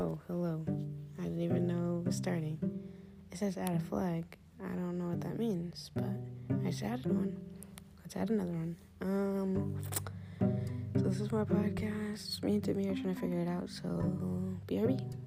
Oh, hello. I didn't even know it was starting. It says add a flag. I don't know what that means, but I just added one. Let's add another one. Um, so this is my podcast. Me and Timmy are trying to figure it out, so BRB.